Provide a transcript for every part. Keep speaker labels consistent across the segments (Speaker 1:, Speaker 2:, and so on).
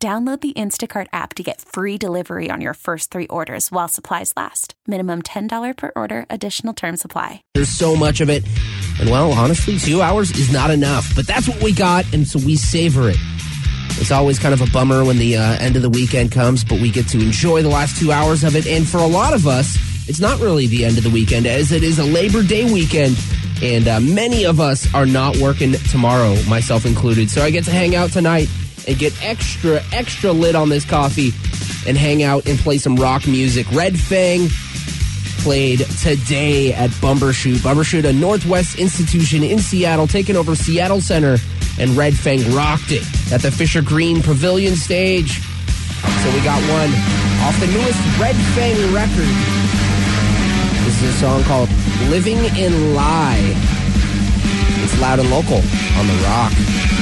Speaker 1: Download the Instacart app to get free delivery on your first three orders while supplies last. Minimum $10 per order, additional term supply.
Speaker 2: There's so much of it. And well, honestly, two hours is not enough, but that's what we got, and so we savor it. It's always kind of a bummer when the uh, end of the weekend comes, but we get to enjoy the last two hours of it. And for a lot of us, it's not really the end of the weekend, as it is a Labor Day weekend. And uh, many of us are not working tomorrow, myself included. So I get to hang out tonight and get extra, extra lit on this coffee and hang out and play some rock music. Red Fang played today at Bumbershoot. Bumbershoot, a Northwest institution in Seattle, taking over Seattle Center, and Red Fang rocked it at the Fisher Green Pavilion stage. So we got one off the newest Red Fang record. This is a song called Living in Lye. It's loud and local on the rock.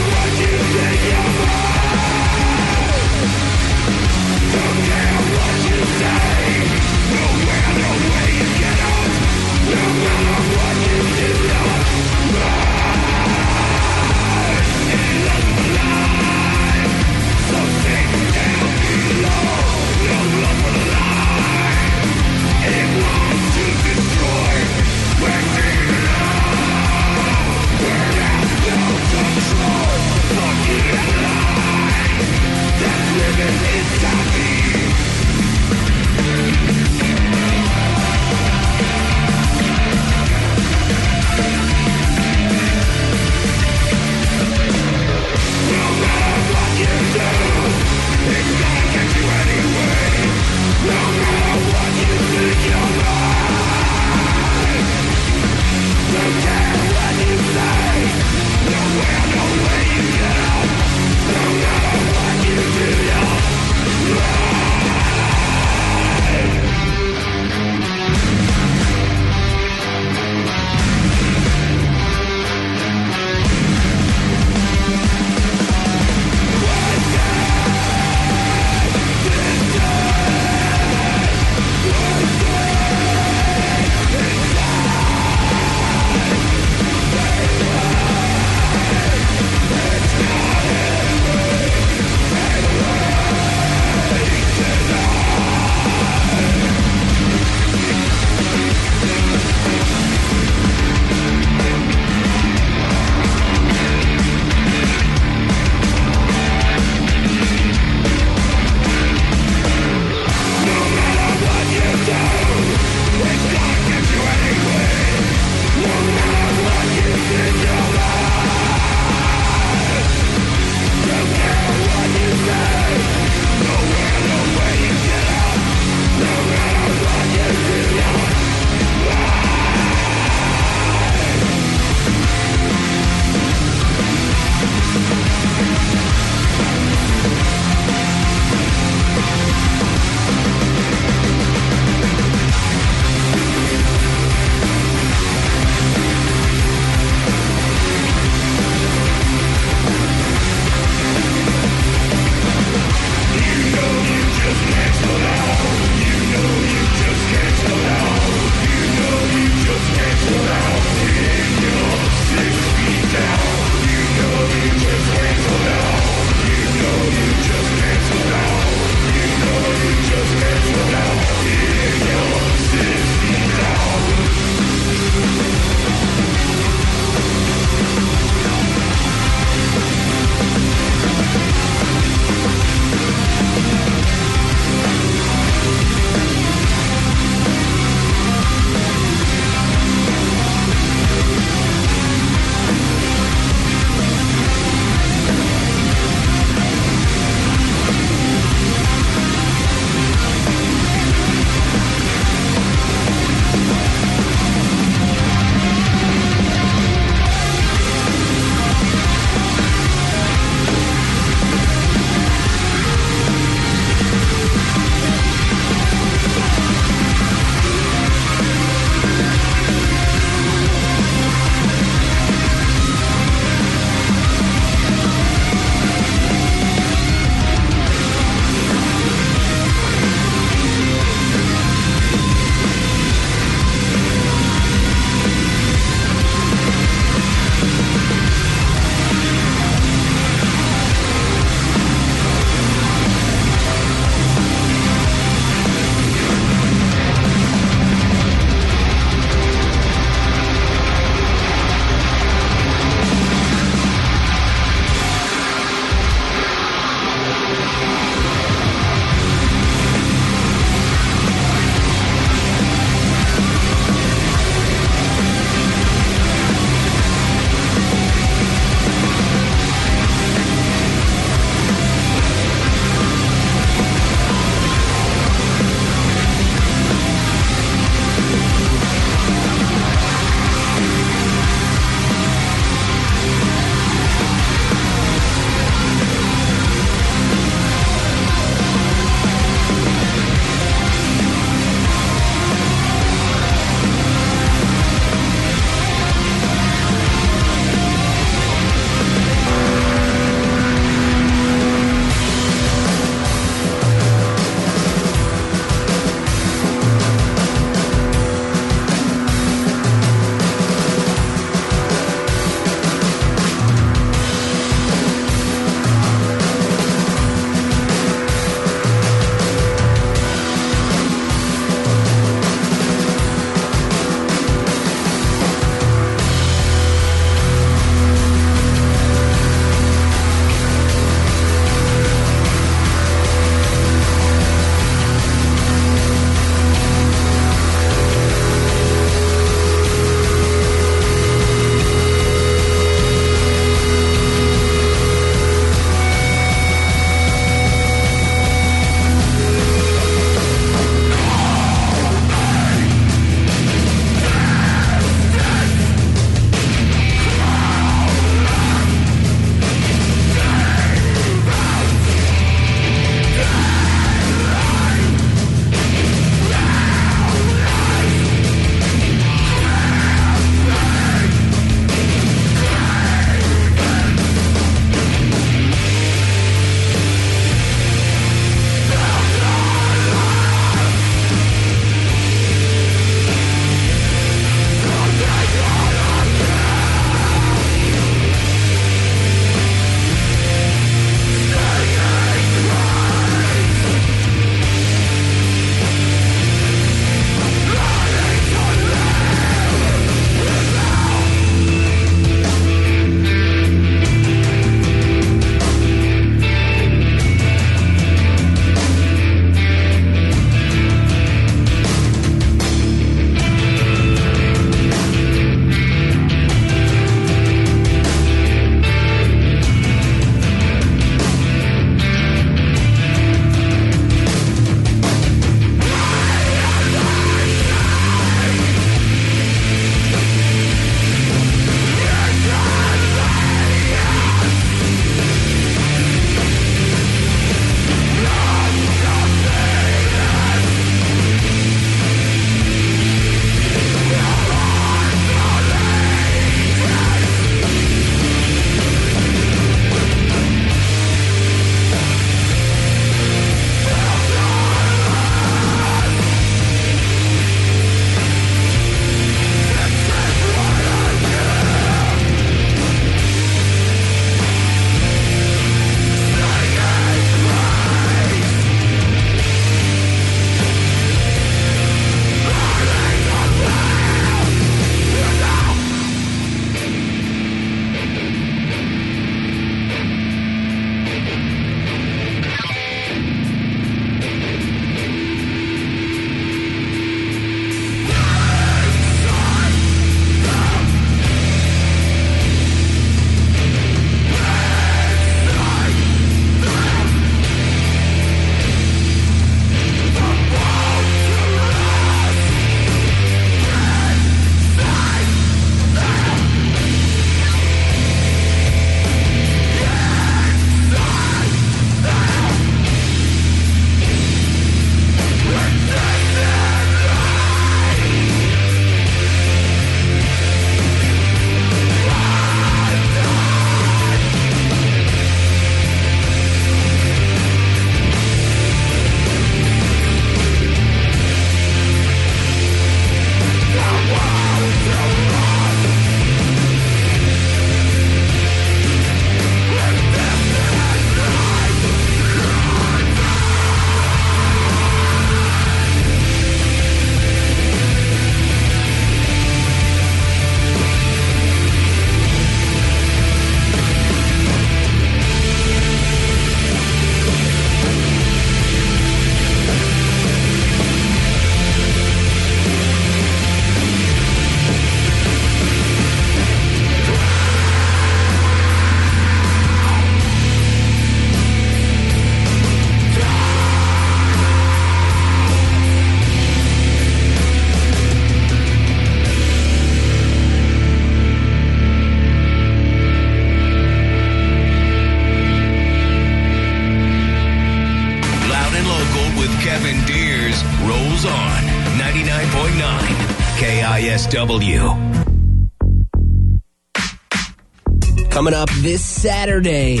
Speaker 2: Saturday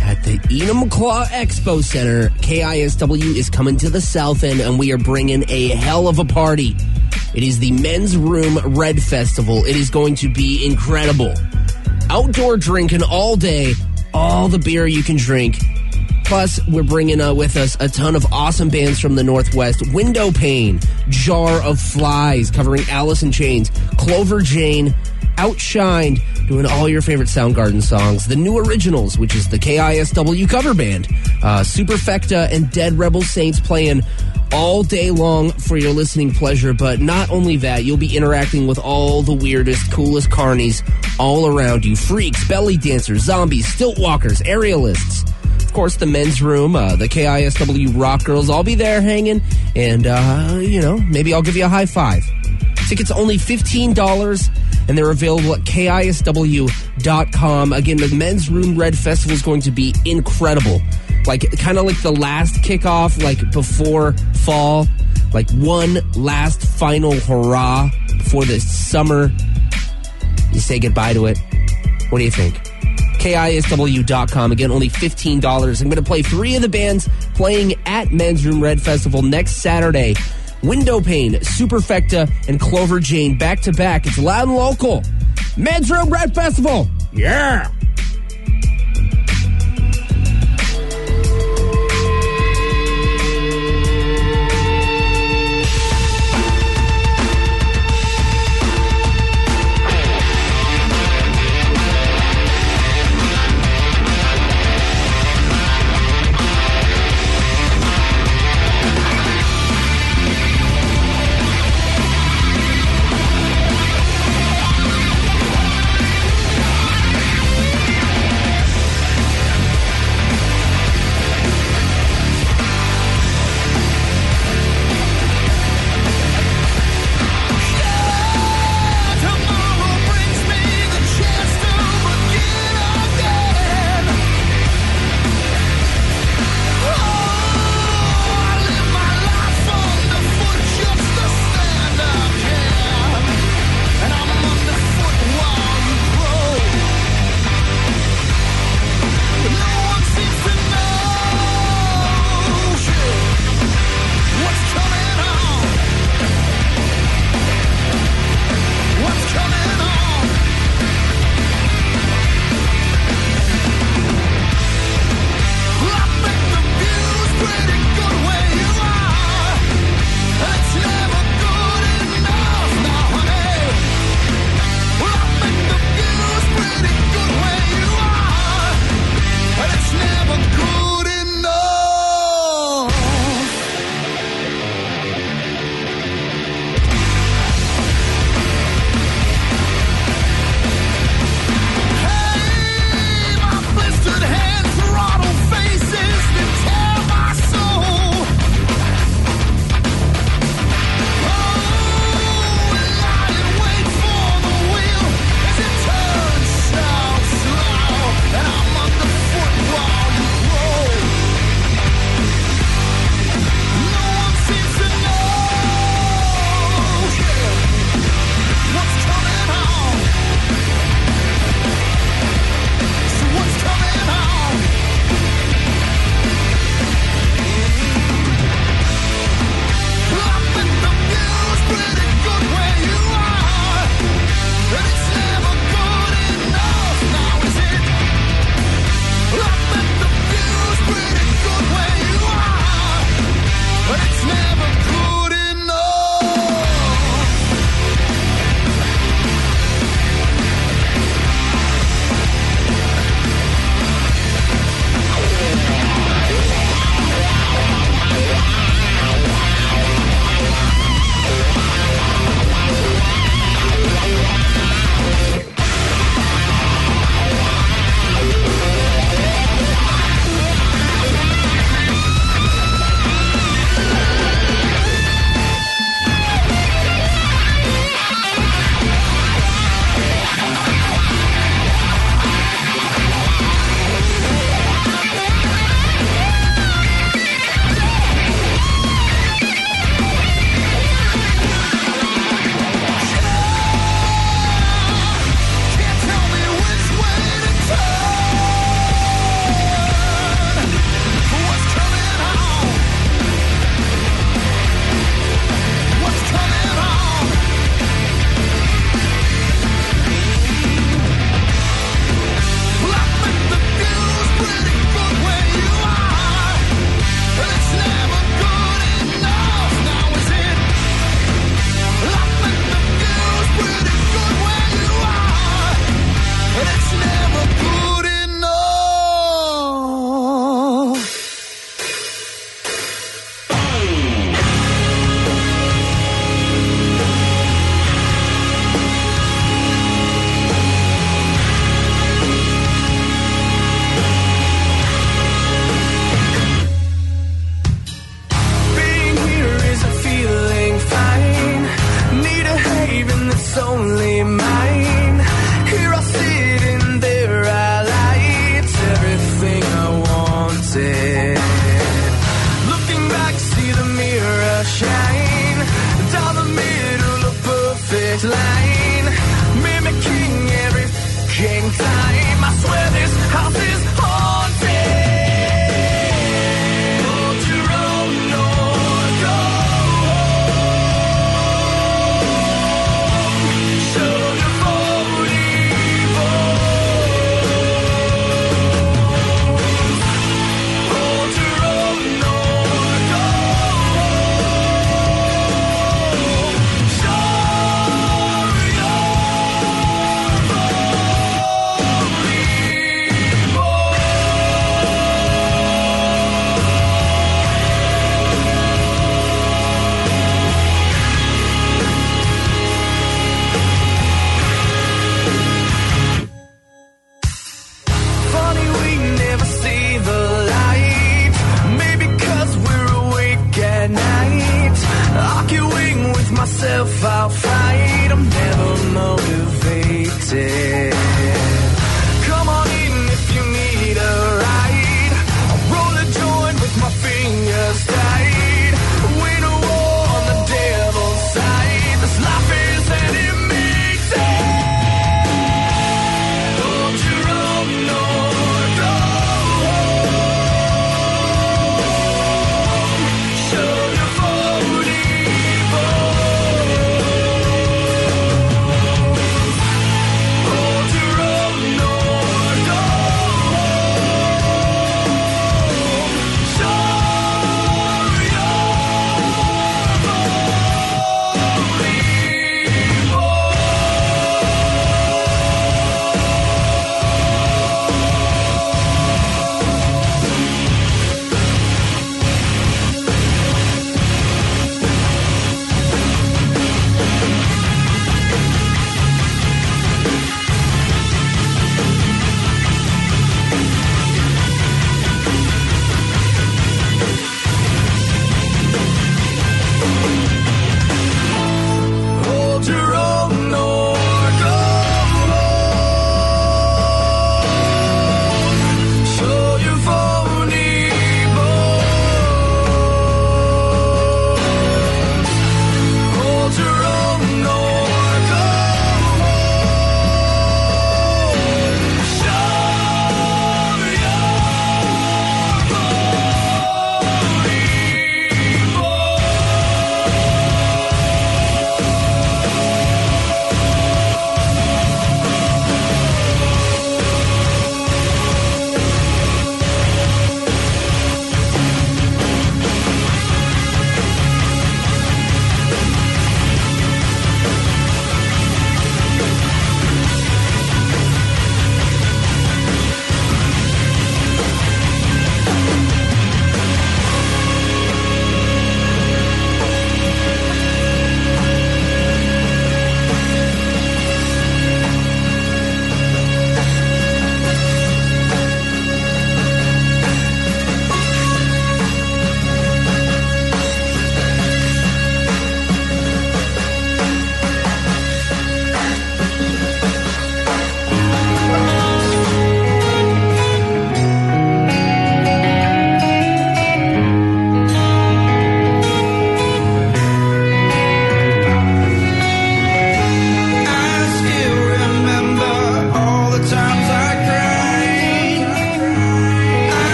Speaker 2: at the Enumclaw Expo Center, KISW is coming to the South End and we are bringing a hell of a party. It is the Men's Room Red Festival. It is going to be incredible. Outdoor drinking all day, all the beer you can drink. Plus, we're bringing uh, with us a ton of awesome bands from the Northwest. Window Pane, Jar of Flies, covering Alice in Chains, Clover Jane, Outshined, doing all your favorite Soundgarden songs. The New Originals, which is the KISW cover band. Uh, Superfecta and Dead Rebel Saints playing all day long for your listening pleasure. But not only that, you'll be interacting with all the weirdest, coolest carnies all around you. Freaks, belly dancers, zombies, stilt walkers, aerialists. Of course, the men's room, uh, the KISW rock girls, I'll be there hanging. And, uh, you know, maybe I'll give you a high five. Tickets only $15 and they're available at KISW.com. Again, the Men's Room Red Festival is going to be incredible. Like, kind of like the last kickoff, like before fall. Like one last final hurrah for the summer. You say goodbye to it. What do you think? KISW.com. Again, only $15. I'm going to play three of the bands playing at Men's Room Red Festival next Saturday. Window Pane, Superfecta, and Clover Jane back to back. It's loud and local. Men's Room Red Festival. Yeah.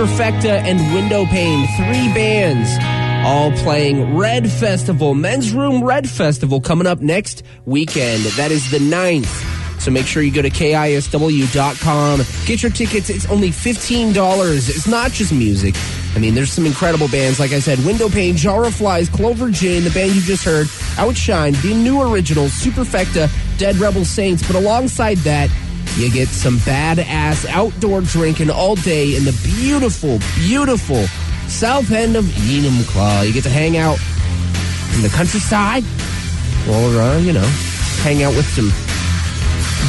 Speaker 2: Superfecta and Window Pane, three bands all playing Red Festival, Men's Room Red Festival coming up next weekend. That is the 9th. So make sure you go to KISW.com. Get your tickets. It's only $15. It's not just music. I mean, there's some incredible bands. Like I said, Window Pane, Jar Flies, Clover Jane, the band you just heard, Outshine, the new originals, Superfecta, Dead Rebel Saints. But alongside that, you get some badass outdoor drinking all day in the beautiful, beautiful south end of Enumclaw. You get to hang out in the countryside or, uh, you know, hang out with some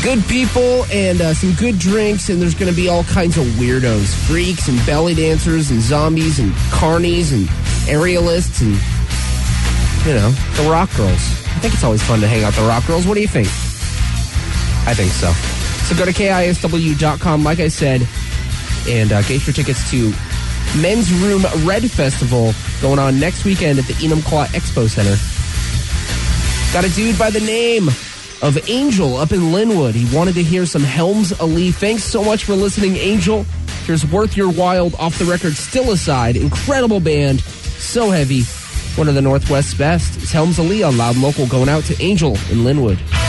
Speaker 2: good people and uh, some good drinks, and there's going to be all kinds of weirdos, freaks and belly dancers and zombies and carnies and aerialists and, you know, the rock girls. I think it's always fun to hang out the rock girls. What do you think? I think so. So go to KISW.com, like I said, and uh, get your tickets to Men's Room Red Festival going on next weekend at the Enumclaw Expo Center. Got a dude by the name of Angel up in Lynnwood. He wanted to hear some Helms Alee. Thanks so much for listening, Angel. Here's Worth Your Wild off the record, Stillicide. Incredible band, so heavy. One of the Northwest's best. It's Helms Alee on Loud Local going out to Angel in Lynnwood.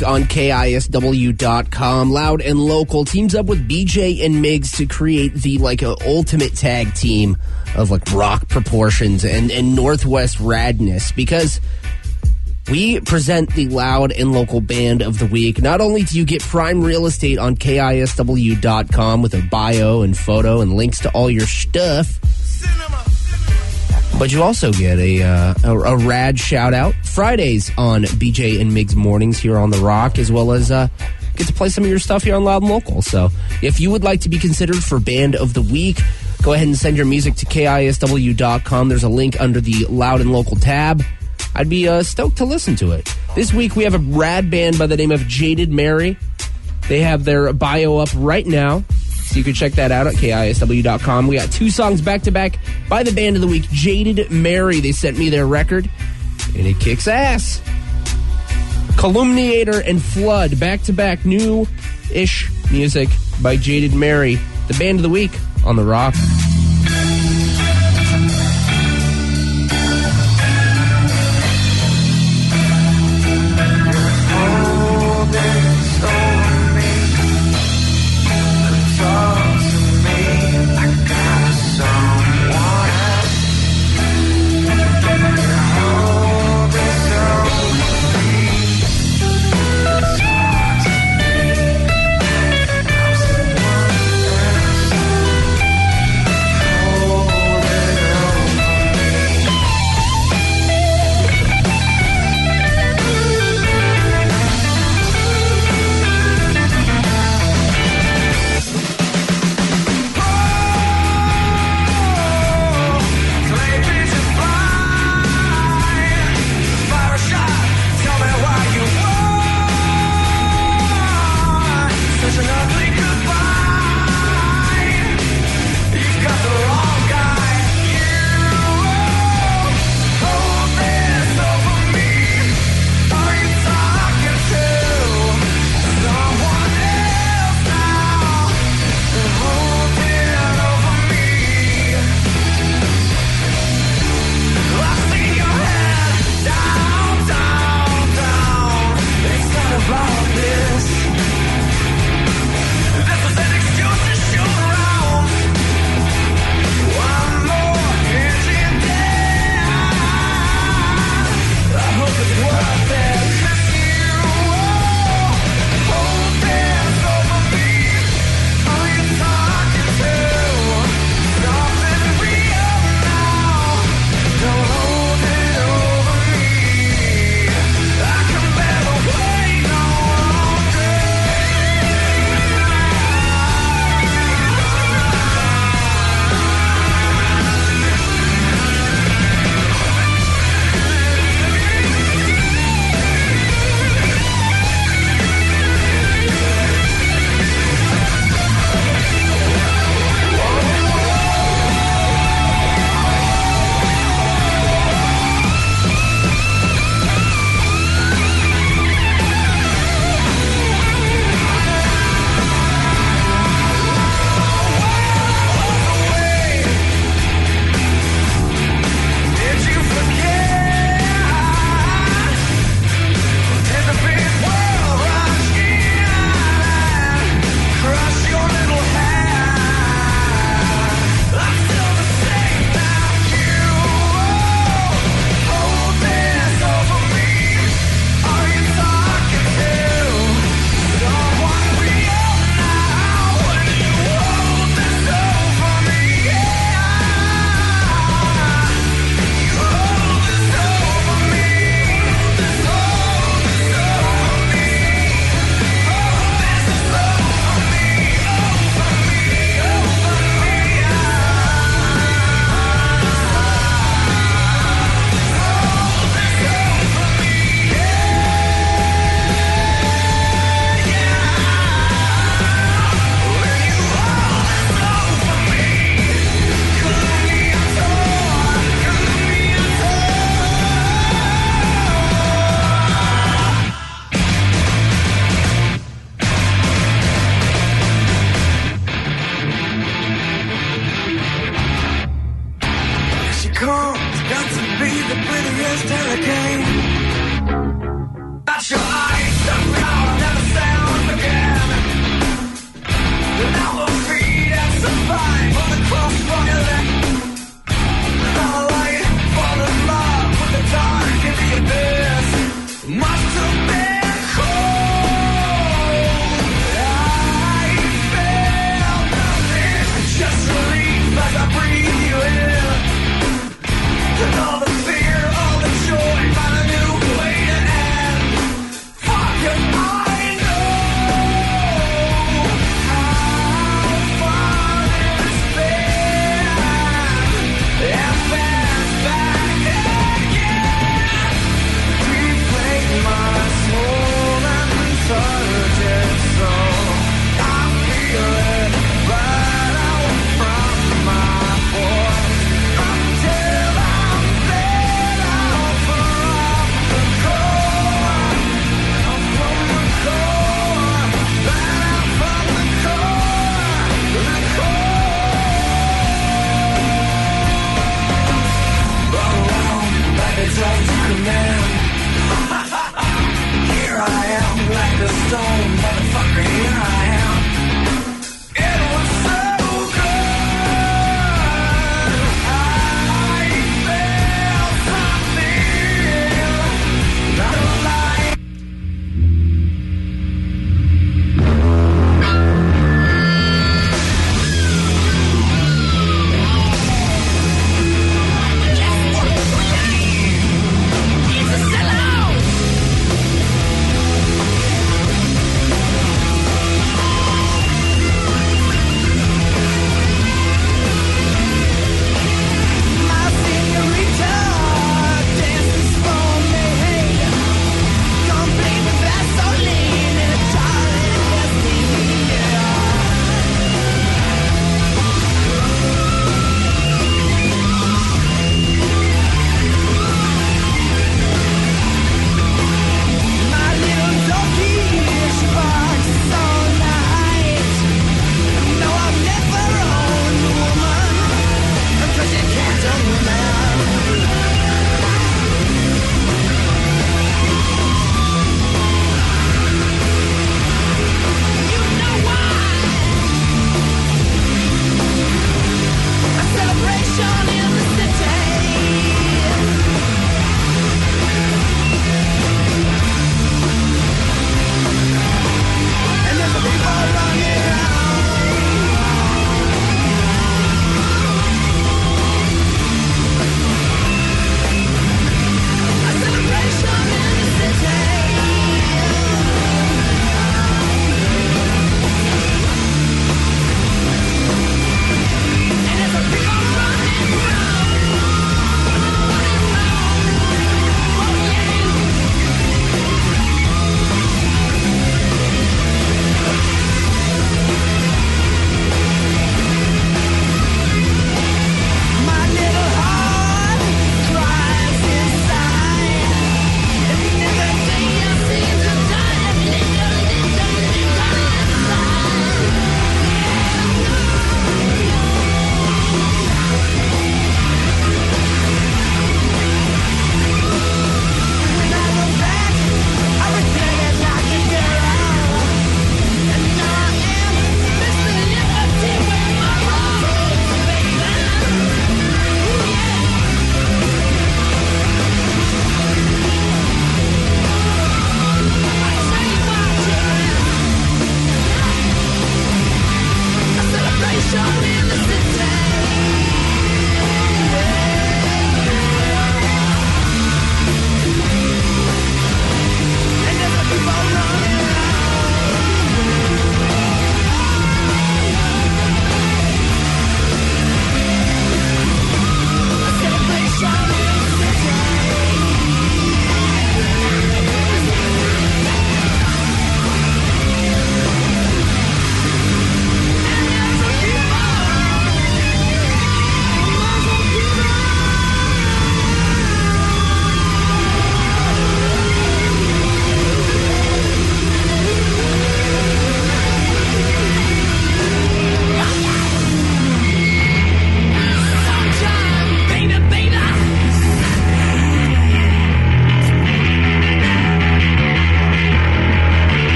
Speaker 2: Week on KISW.com, Loud and Local teams up with BJ and Migs to create the like uh, ultimate tag team of like rock proportions and, and Northwest radness because we present the loud and local band of the week. Not only do you get prime real estate on KISW.com with a bio and photo and links to all your stuff, but you also get a, uh, a, a rad shout out Fridays on BJ and Migs mornings here on The Rock, as well as uh, get to play some of your stuff here on Loud and Local. So if you would like to be considered for Band of the Week, go ahead and send your music to KISW.com. There's a link under the Loud and Local tab. I'd be uh, stoked to listen to it. This week we have a rad band by the name of Jaded Mary. They have their bio up right now. So you can check that out at KISW.com. We got two songs back to back by the band of the week, Jaded Mary. They sent me their record, and it kicks ass. Calumniator and Flood, back to back new ish music by Jaded Mary, the band of the week on The Rock.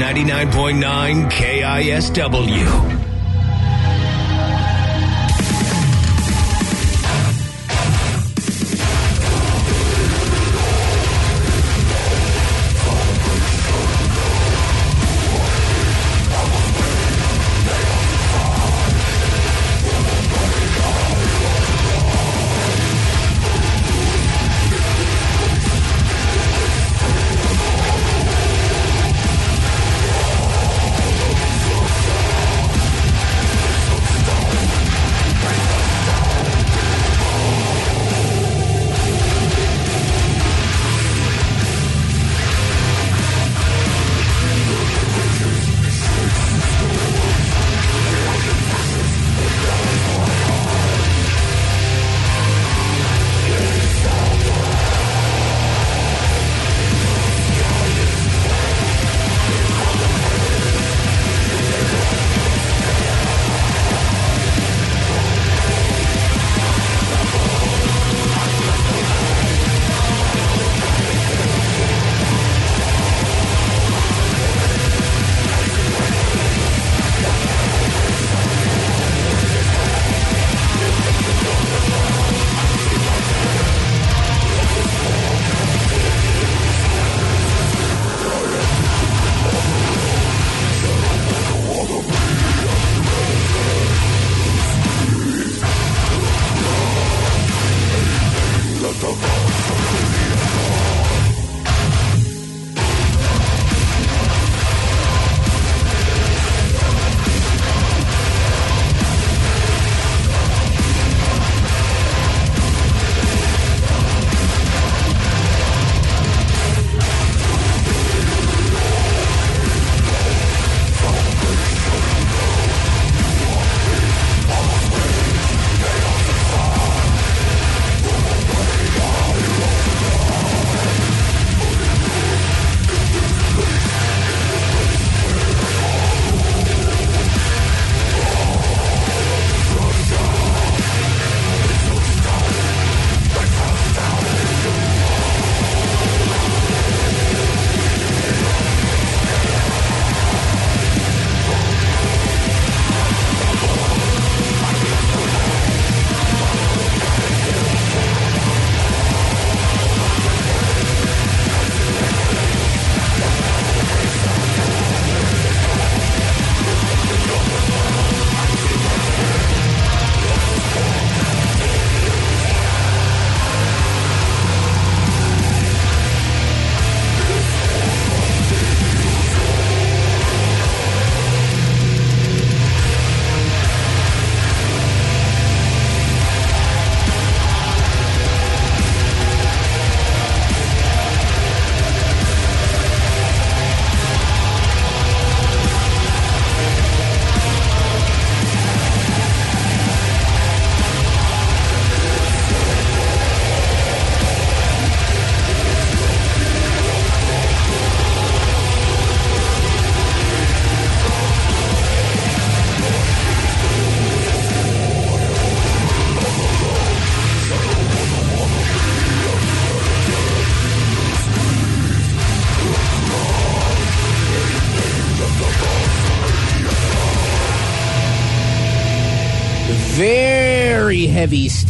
Speaker 3: 99.9 KISW.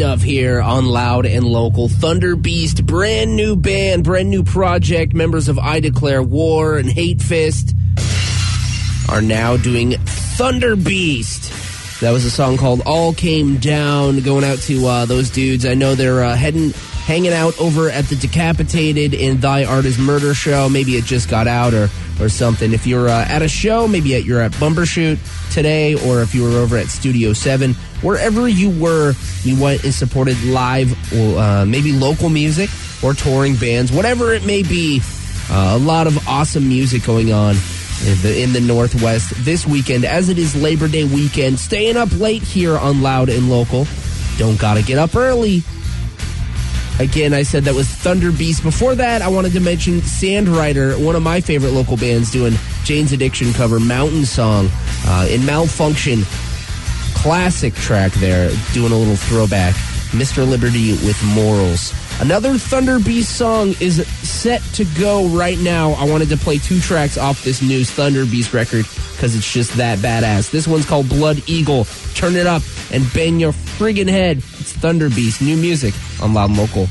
Speaker 2: Stuff here on Loud and Local. Thunder Beast, brand new band, brand new project. Members of I Declare War and Hate Fist are now doing Thunder Beast. That was a song called All Came Down, going out to uh, those dudes. I know they're uh, heading, hanging out over at the Decapitated in Thy Art is Murder show. Maybe it just got out or, or something. If you're uh, at a show, maybe at, you're at Bumbershoot today, or if you were over at Studio 7, wherever you were, you went and supported live or uh, maybe local music or touring bands, whatever it may be. Uh, a lot of awesome music going on in the, in the Northwest this weekend, as it is Labor Day weekend. Staying up late here on Loud and Local. Don't gotta get up early. Again, I said that was Thunder Beast. Before that, I wanted to mention Sandrider, one of my favorite local bands, doing Jane's Addiction cover, Mountain Song, uh, in Malfunction. Classic track there, doing a little throwback. Mr. Liberty with Morals. Another Thunder Beast song is set to go right now. I wanted to play two tracks off this new Thunder Beast record because it's just that badass. This one's called Blood Eagle. Turn it up and bang your friggin' head. It's Thunder Beast, new music on Loud and Local.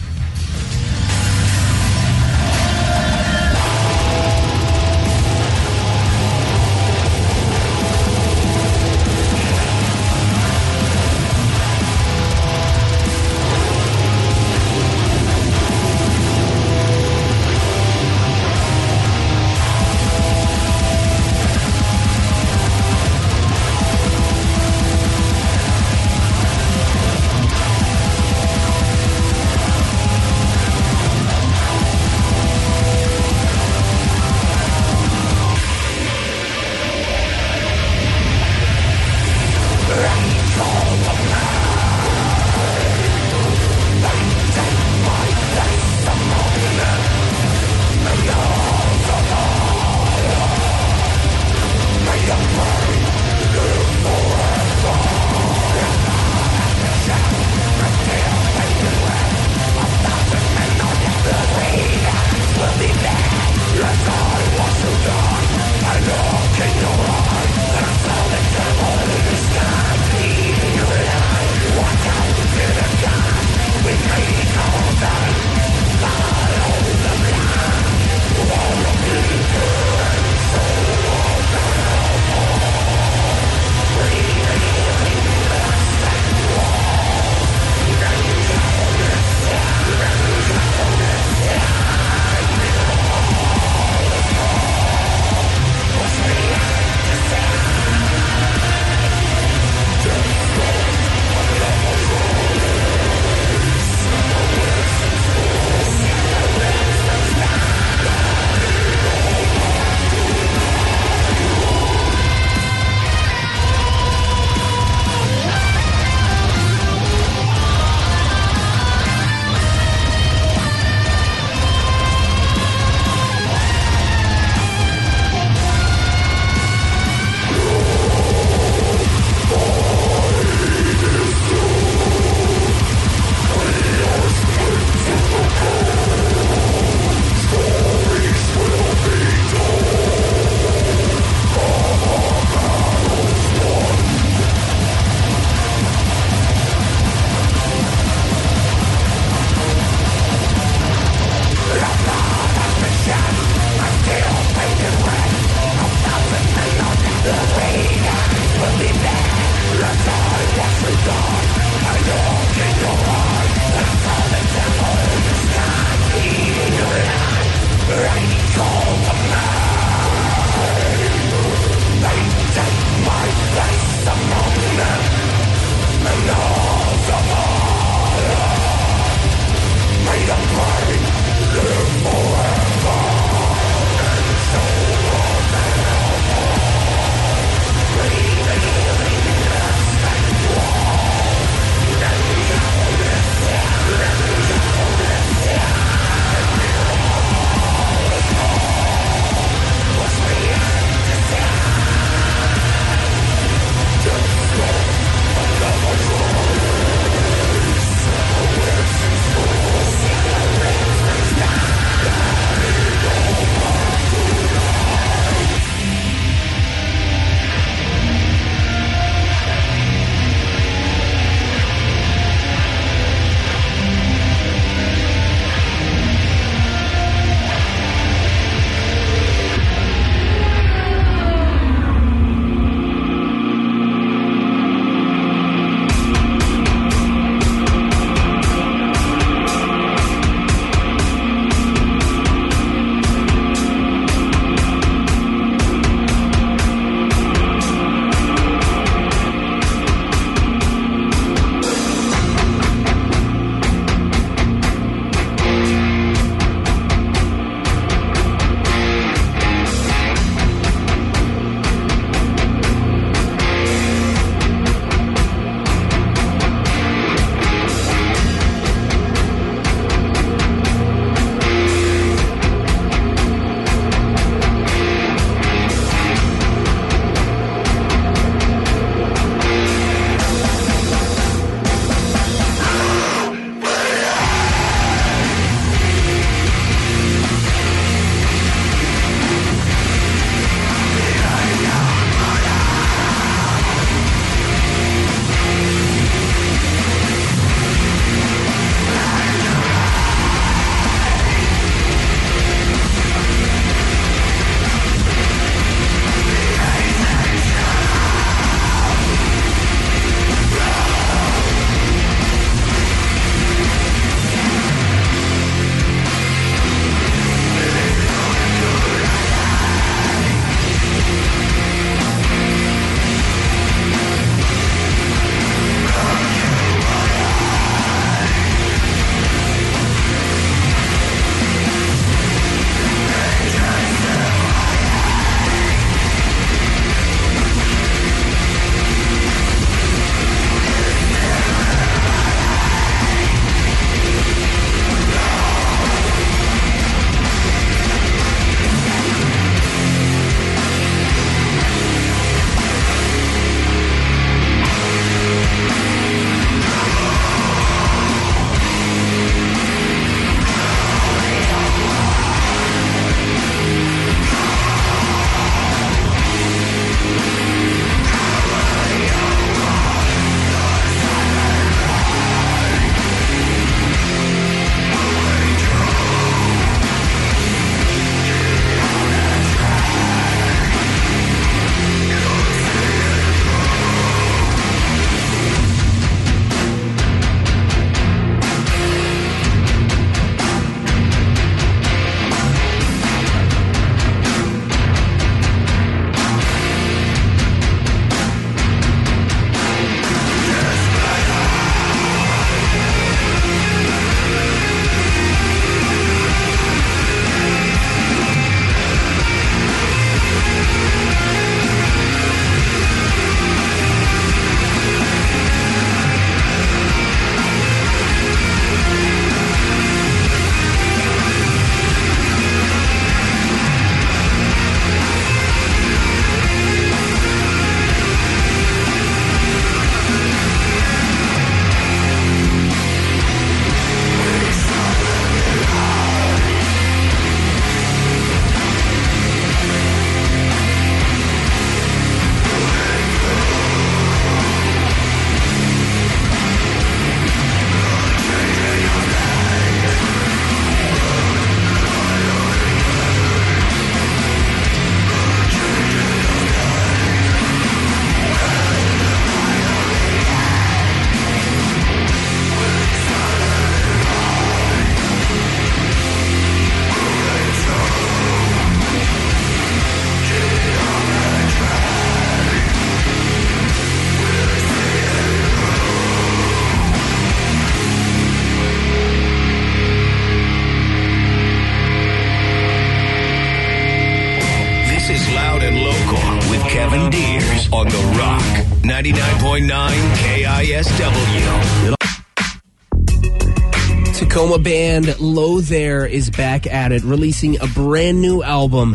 Speaker 2: Is back at it, releasing a brand new album.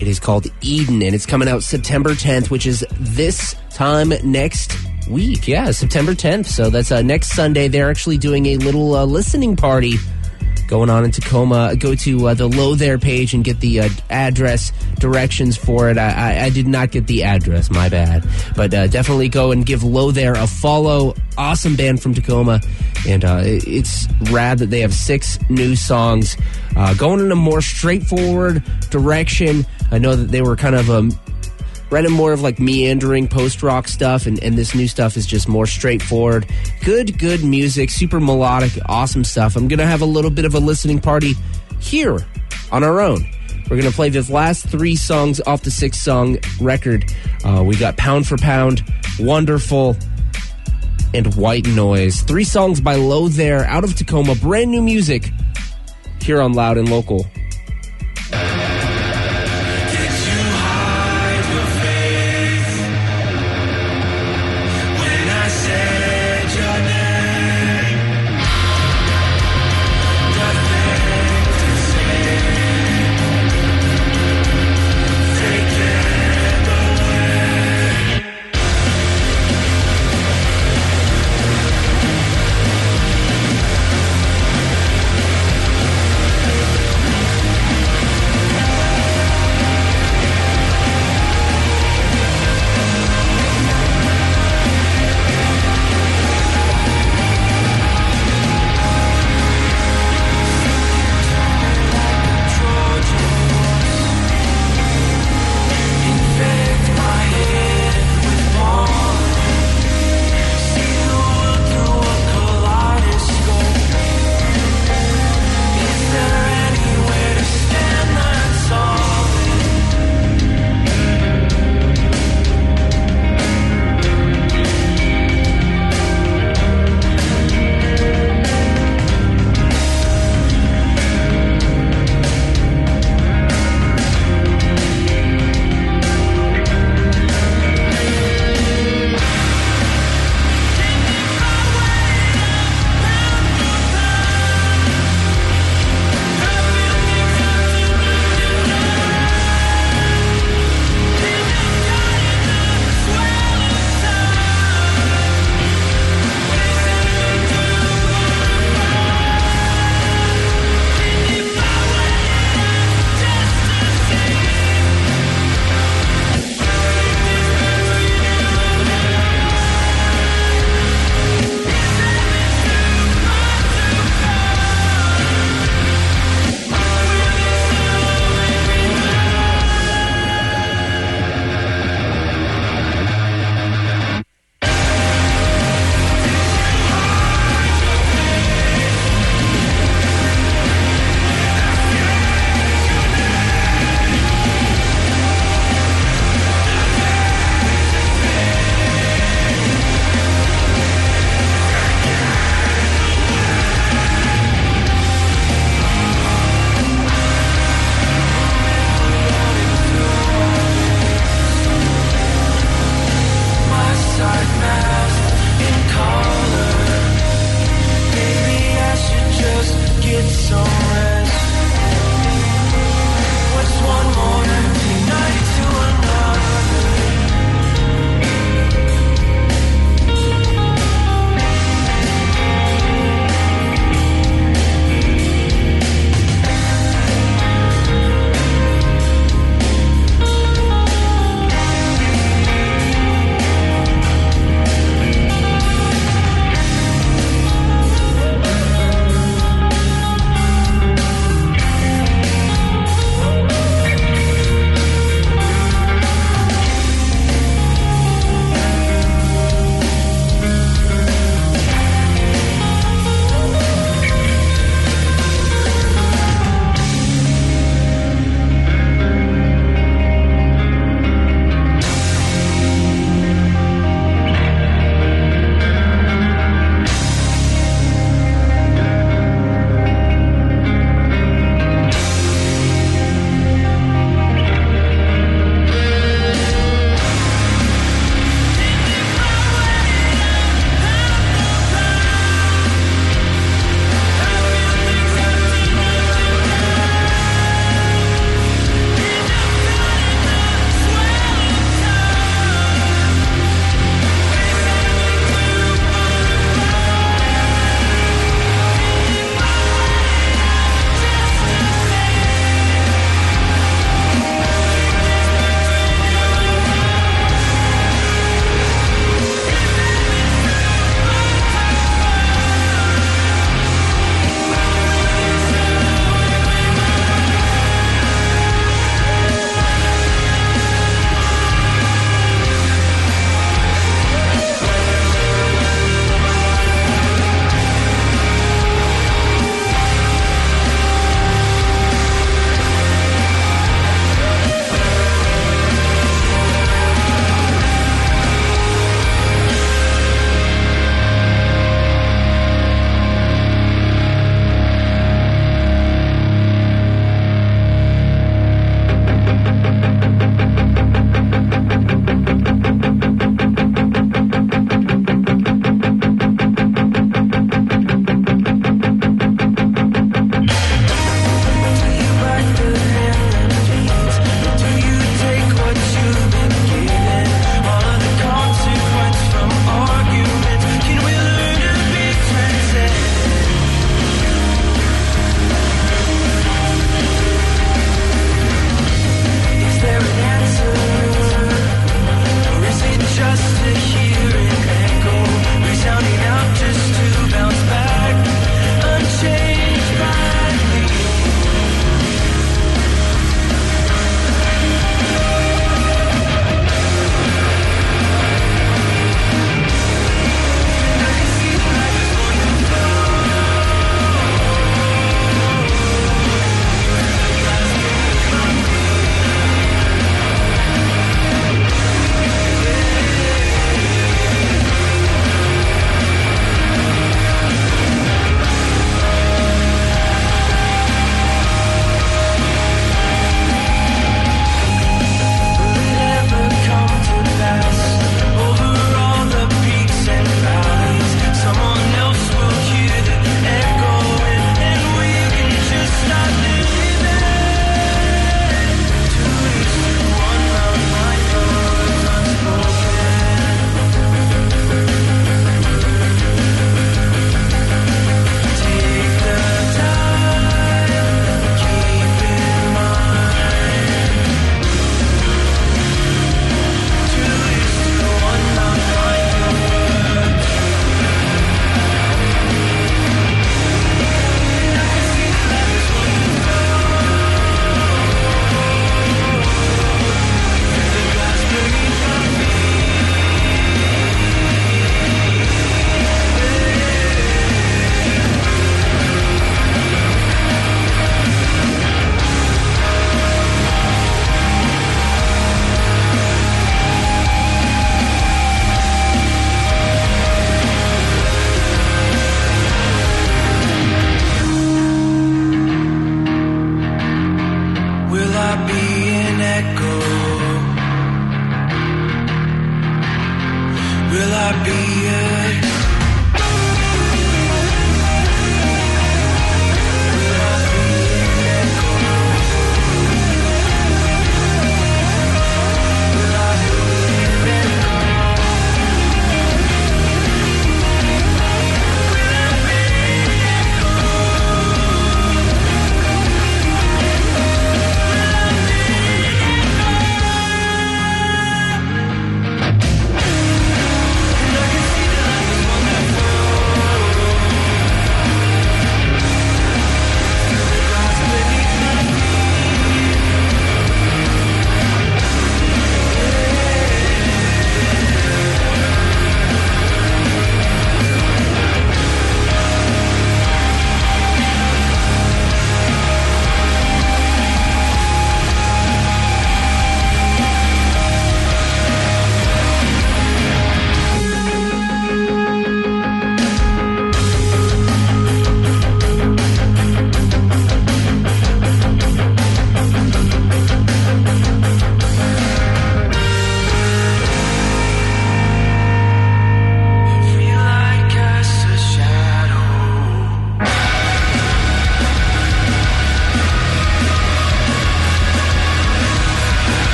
Speaker 2: It is called Eden, and it's coming out September 10th, which is this time next week. Yeah, September 10th. So that's uh, next Sunday. They're actually doing a little uh, listening party going on in Tacoma. Go to uh, the Low There page and get the uh, address, directions for it. I, I, I, did not get the address, my bad. But uh, definitely go and give Low There a follow. Awesome band from Tacoma. And uh, it's rad that they have six new songs uh, going in a more straightforward direction. I know that they were kind of um, running more of like meandering post rock stuff, and, and this new stuff is just more straightforward. Good, good music, super melodic, awesome stuff. I'm going to have a little bit of a listening party here on our own. We're going to play the last three songs off the six song record. Uh, we got Pound for Pound, Wonderful, and White Noise. Three songs by Low There out of Tacoma. Brand new music here on Loud and Local.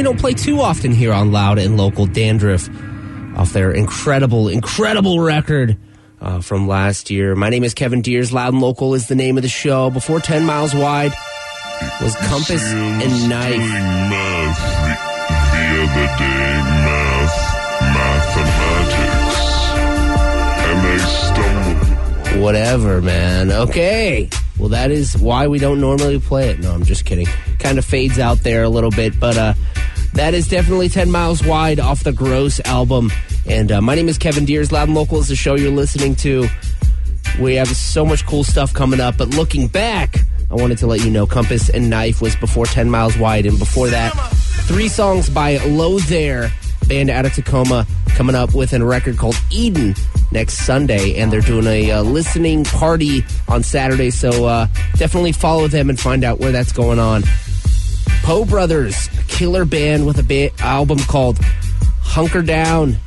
Speaker 2: We don't play too often here on Loud and Local Dandruff off their incredible, incredible record uh, from last year. My name is Kevin Deers. Loud and Local is the name of the show. Before 10 Miles Wide was Compass and Knife.
Speaker 4: Math the, the other day, math, mathematics, and I stumbled.
Speaker 2: Whatever, man. Okay. Well, that is why we don't normally play it. No, I'm just kidding. Kind of fades out there a little bit, but uh, that is definitely 10 Miles Wide off the Gross album. And uh, my name is Kevin Deers. Loud and Local is the show you're listening to. We have so much cool stuff coming up, but looking back, I wanted to let you know Compass and Knife was before 10 Miles Wide, and before that, three songs by Low There, band out of Tacoma, coming up with a record called Eden next Sunday, and they're doing a uh, listening party on Saturday, so uh, definitely follow them and find out where that's going on. Poe Brothers, killer band with a ba- album called Hunker Down.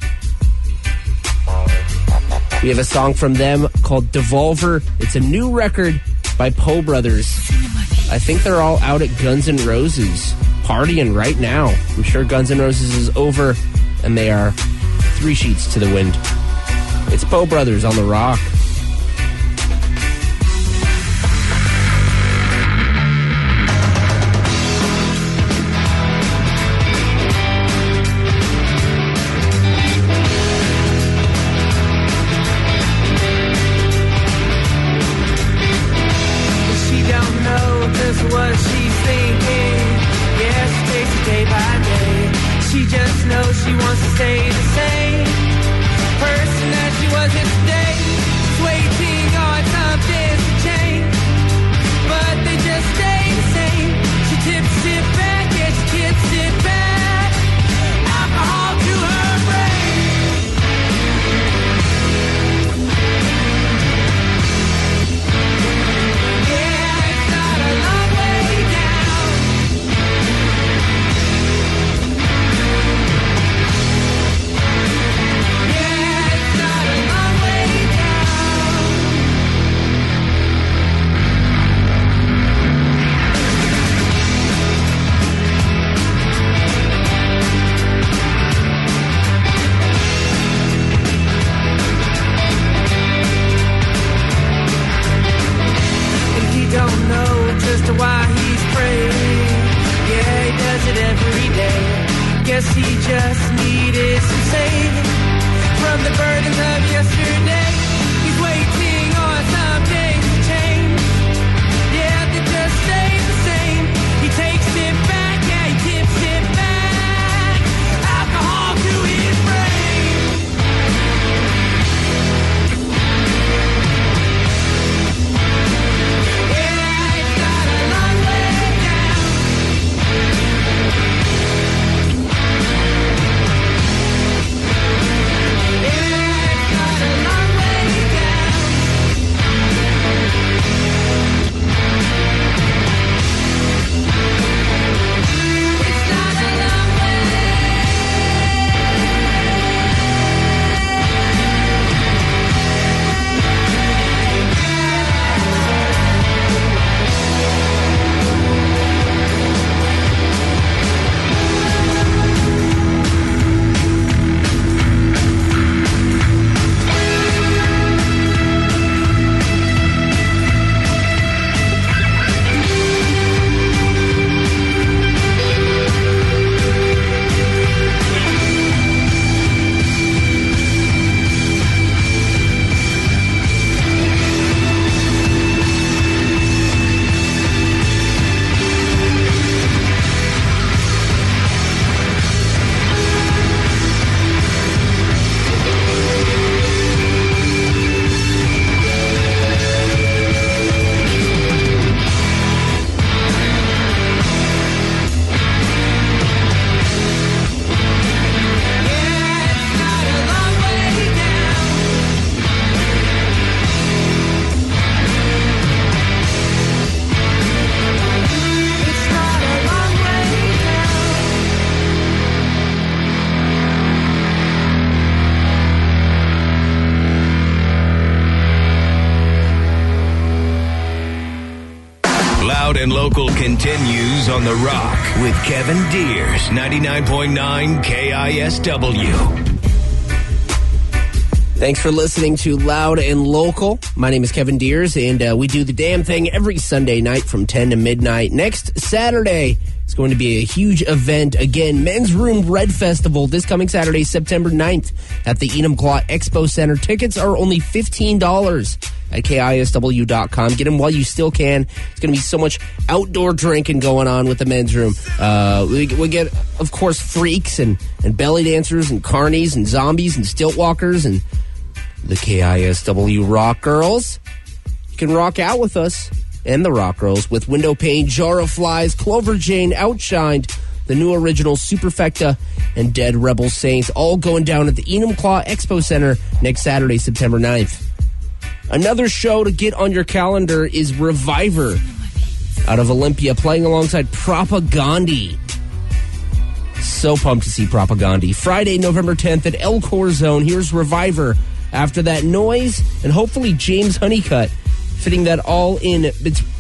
Speaker 2: We have a song from them called Devolver. It's a new record by Poe Brothers. I think they're all out at Guns N' Roses partying right now. I'm sure Guns N' Roses is over and they are three sheets to the wind. It's Poe Brothers on the rock.
Speaker 3: just know she wants to stay the same person that she was
Speaker 5: yesterday. Oh, it's waiting on something to change, but they just stay.
Speaker 3: KISW.
Speaker 2: Thanks for listening to Loud and Local. My name is Kevin Deers, and uh, we do the damn thing every Sunday night from 10 to midnight. Next Saturday is going to be a huge event. Again, Men's Room Red Festival this coming Saturday, September 9th at the Enumclaw Expo Center. Tickets are only $15 at KISW.com. Get them while you still can. It's going to be so much outdoor drinking going on with the men's room. Uh, we, we get, of course, freaks and, and belly dancers and carnies and zombies and stilt walkers and the KISW Rock Girls. You can rock out with us and the Rock Girls with Window Pane, Jar of Flies, Clover Jane, Outshined, the new original Superfecta, and Dead Rebel Saints, all going down at the Enumclaw Expo Center next Saturday, September 9th. Another show to get on your calendar is Reviver out of Olympia, playing alongside Propagandhi. So pumped to see Propagandhi. Friday, November 10th at El Corazon. Here's Reviver after that noise and hopefully James Honeycutt fitting that all in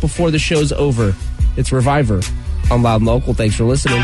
Speaker 2: before the show's over. It's Reviver on Loud and Local. Thanks for listening.